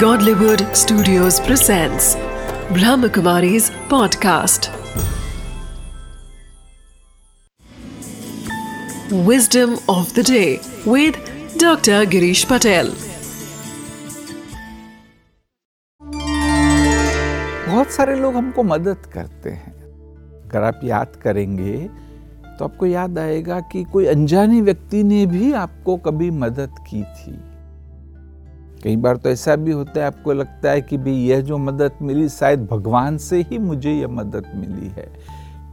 Godlywood Studios presents Brahmakumari's podcast. Wisdom of the day with Dr. Girish Patel. बहुत सारे लोग हमको मदद करते हैं अगर आप याद करेंगे तो आपको याद आएगा कि कोई अनजाने व्यक्ति ने भी आपको कभी मदद की थी कई बार तो ऐसा भी होता है, आपको लगता है कि भाई यह जो मदद मिली, शायद भगवान से ही मुझे यह मदद मिली है।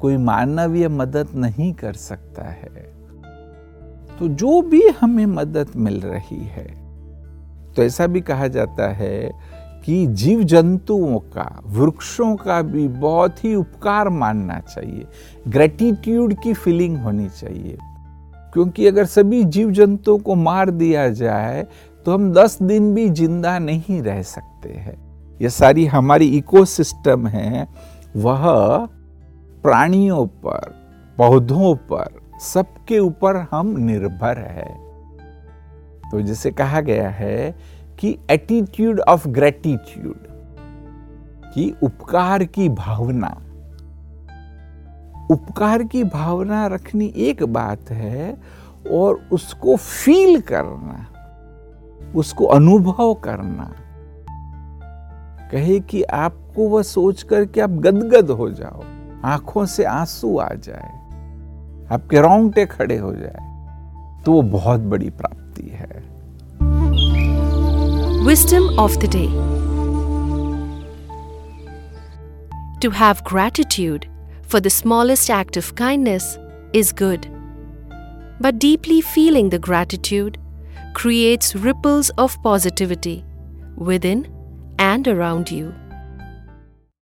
कोई मानव यह मदद नहीं कर सकता है। तो जो भी हमें मदद मिल रही है तो ऐसा भी कहा जाता है कि जीव जंतुओं का, वृक्षों का भी बहुत ही उपकार मानना चाहिए। ग्रेटिट्यूड की फीलिंग होनी चाहिए। क्योंकि अगर सभी जीव जंतुओं को मार दिया जाए तो हम दस दिन भी ज़िंदा नहीं रह सकते हैं। ये सारी हमारी इकोसिस्टम है, वह प्राणियों पर, पौधों पर, सबके ऊपर हम निर्भर है। तो जैसे कहा गया है कि एटीट्यूड ऑफ़ ग्रेटिट्यूड की उपकार की भावना। उपकार की भावना रखनी एक बात है और उसको फील करना। उसको अनुभव करना। कहे कि आपको वह सोच करके आप गदगद हो जाओ, आँखों से आँसू आ जाए, आपके रोंगटे खड़े हो जाए तो वो बहुत बड़ी प्राप्ति है। Wisdom of the day to have gratitude for the smallest act of kindness is good but deeply feeling the gratitude creates ripples of positivity within and around you.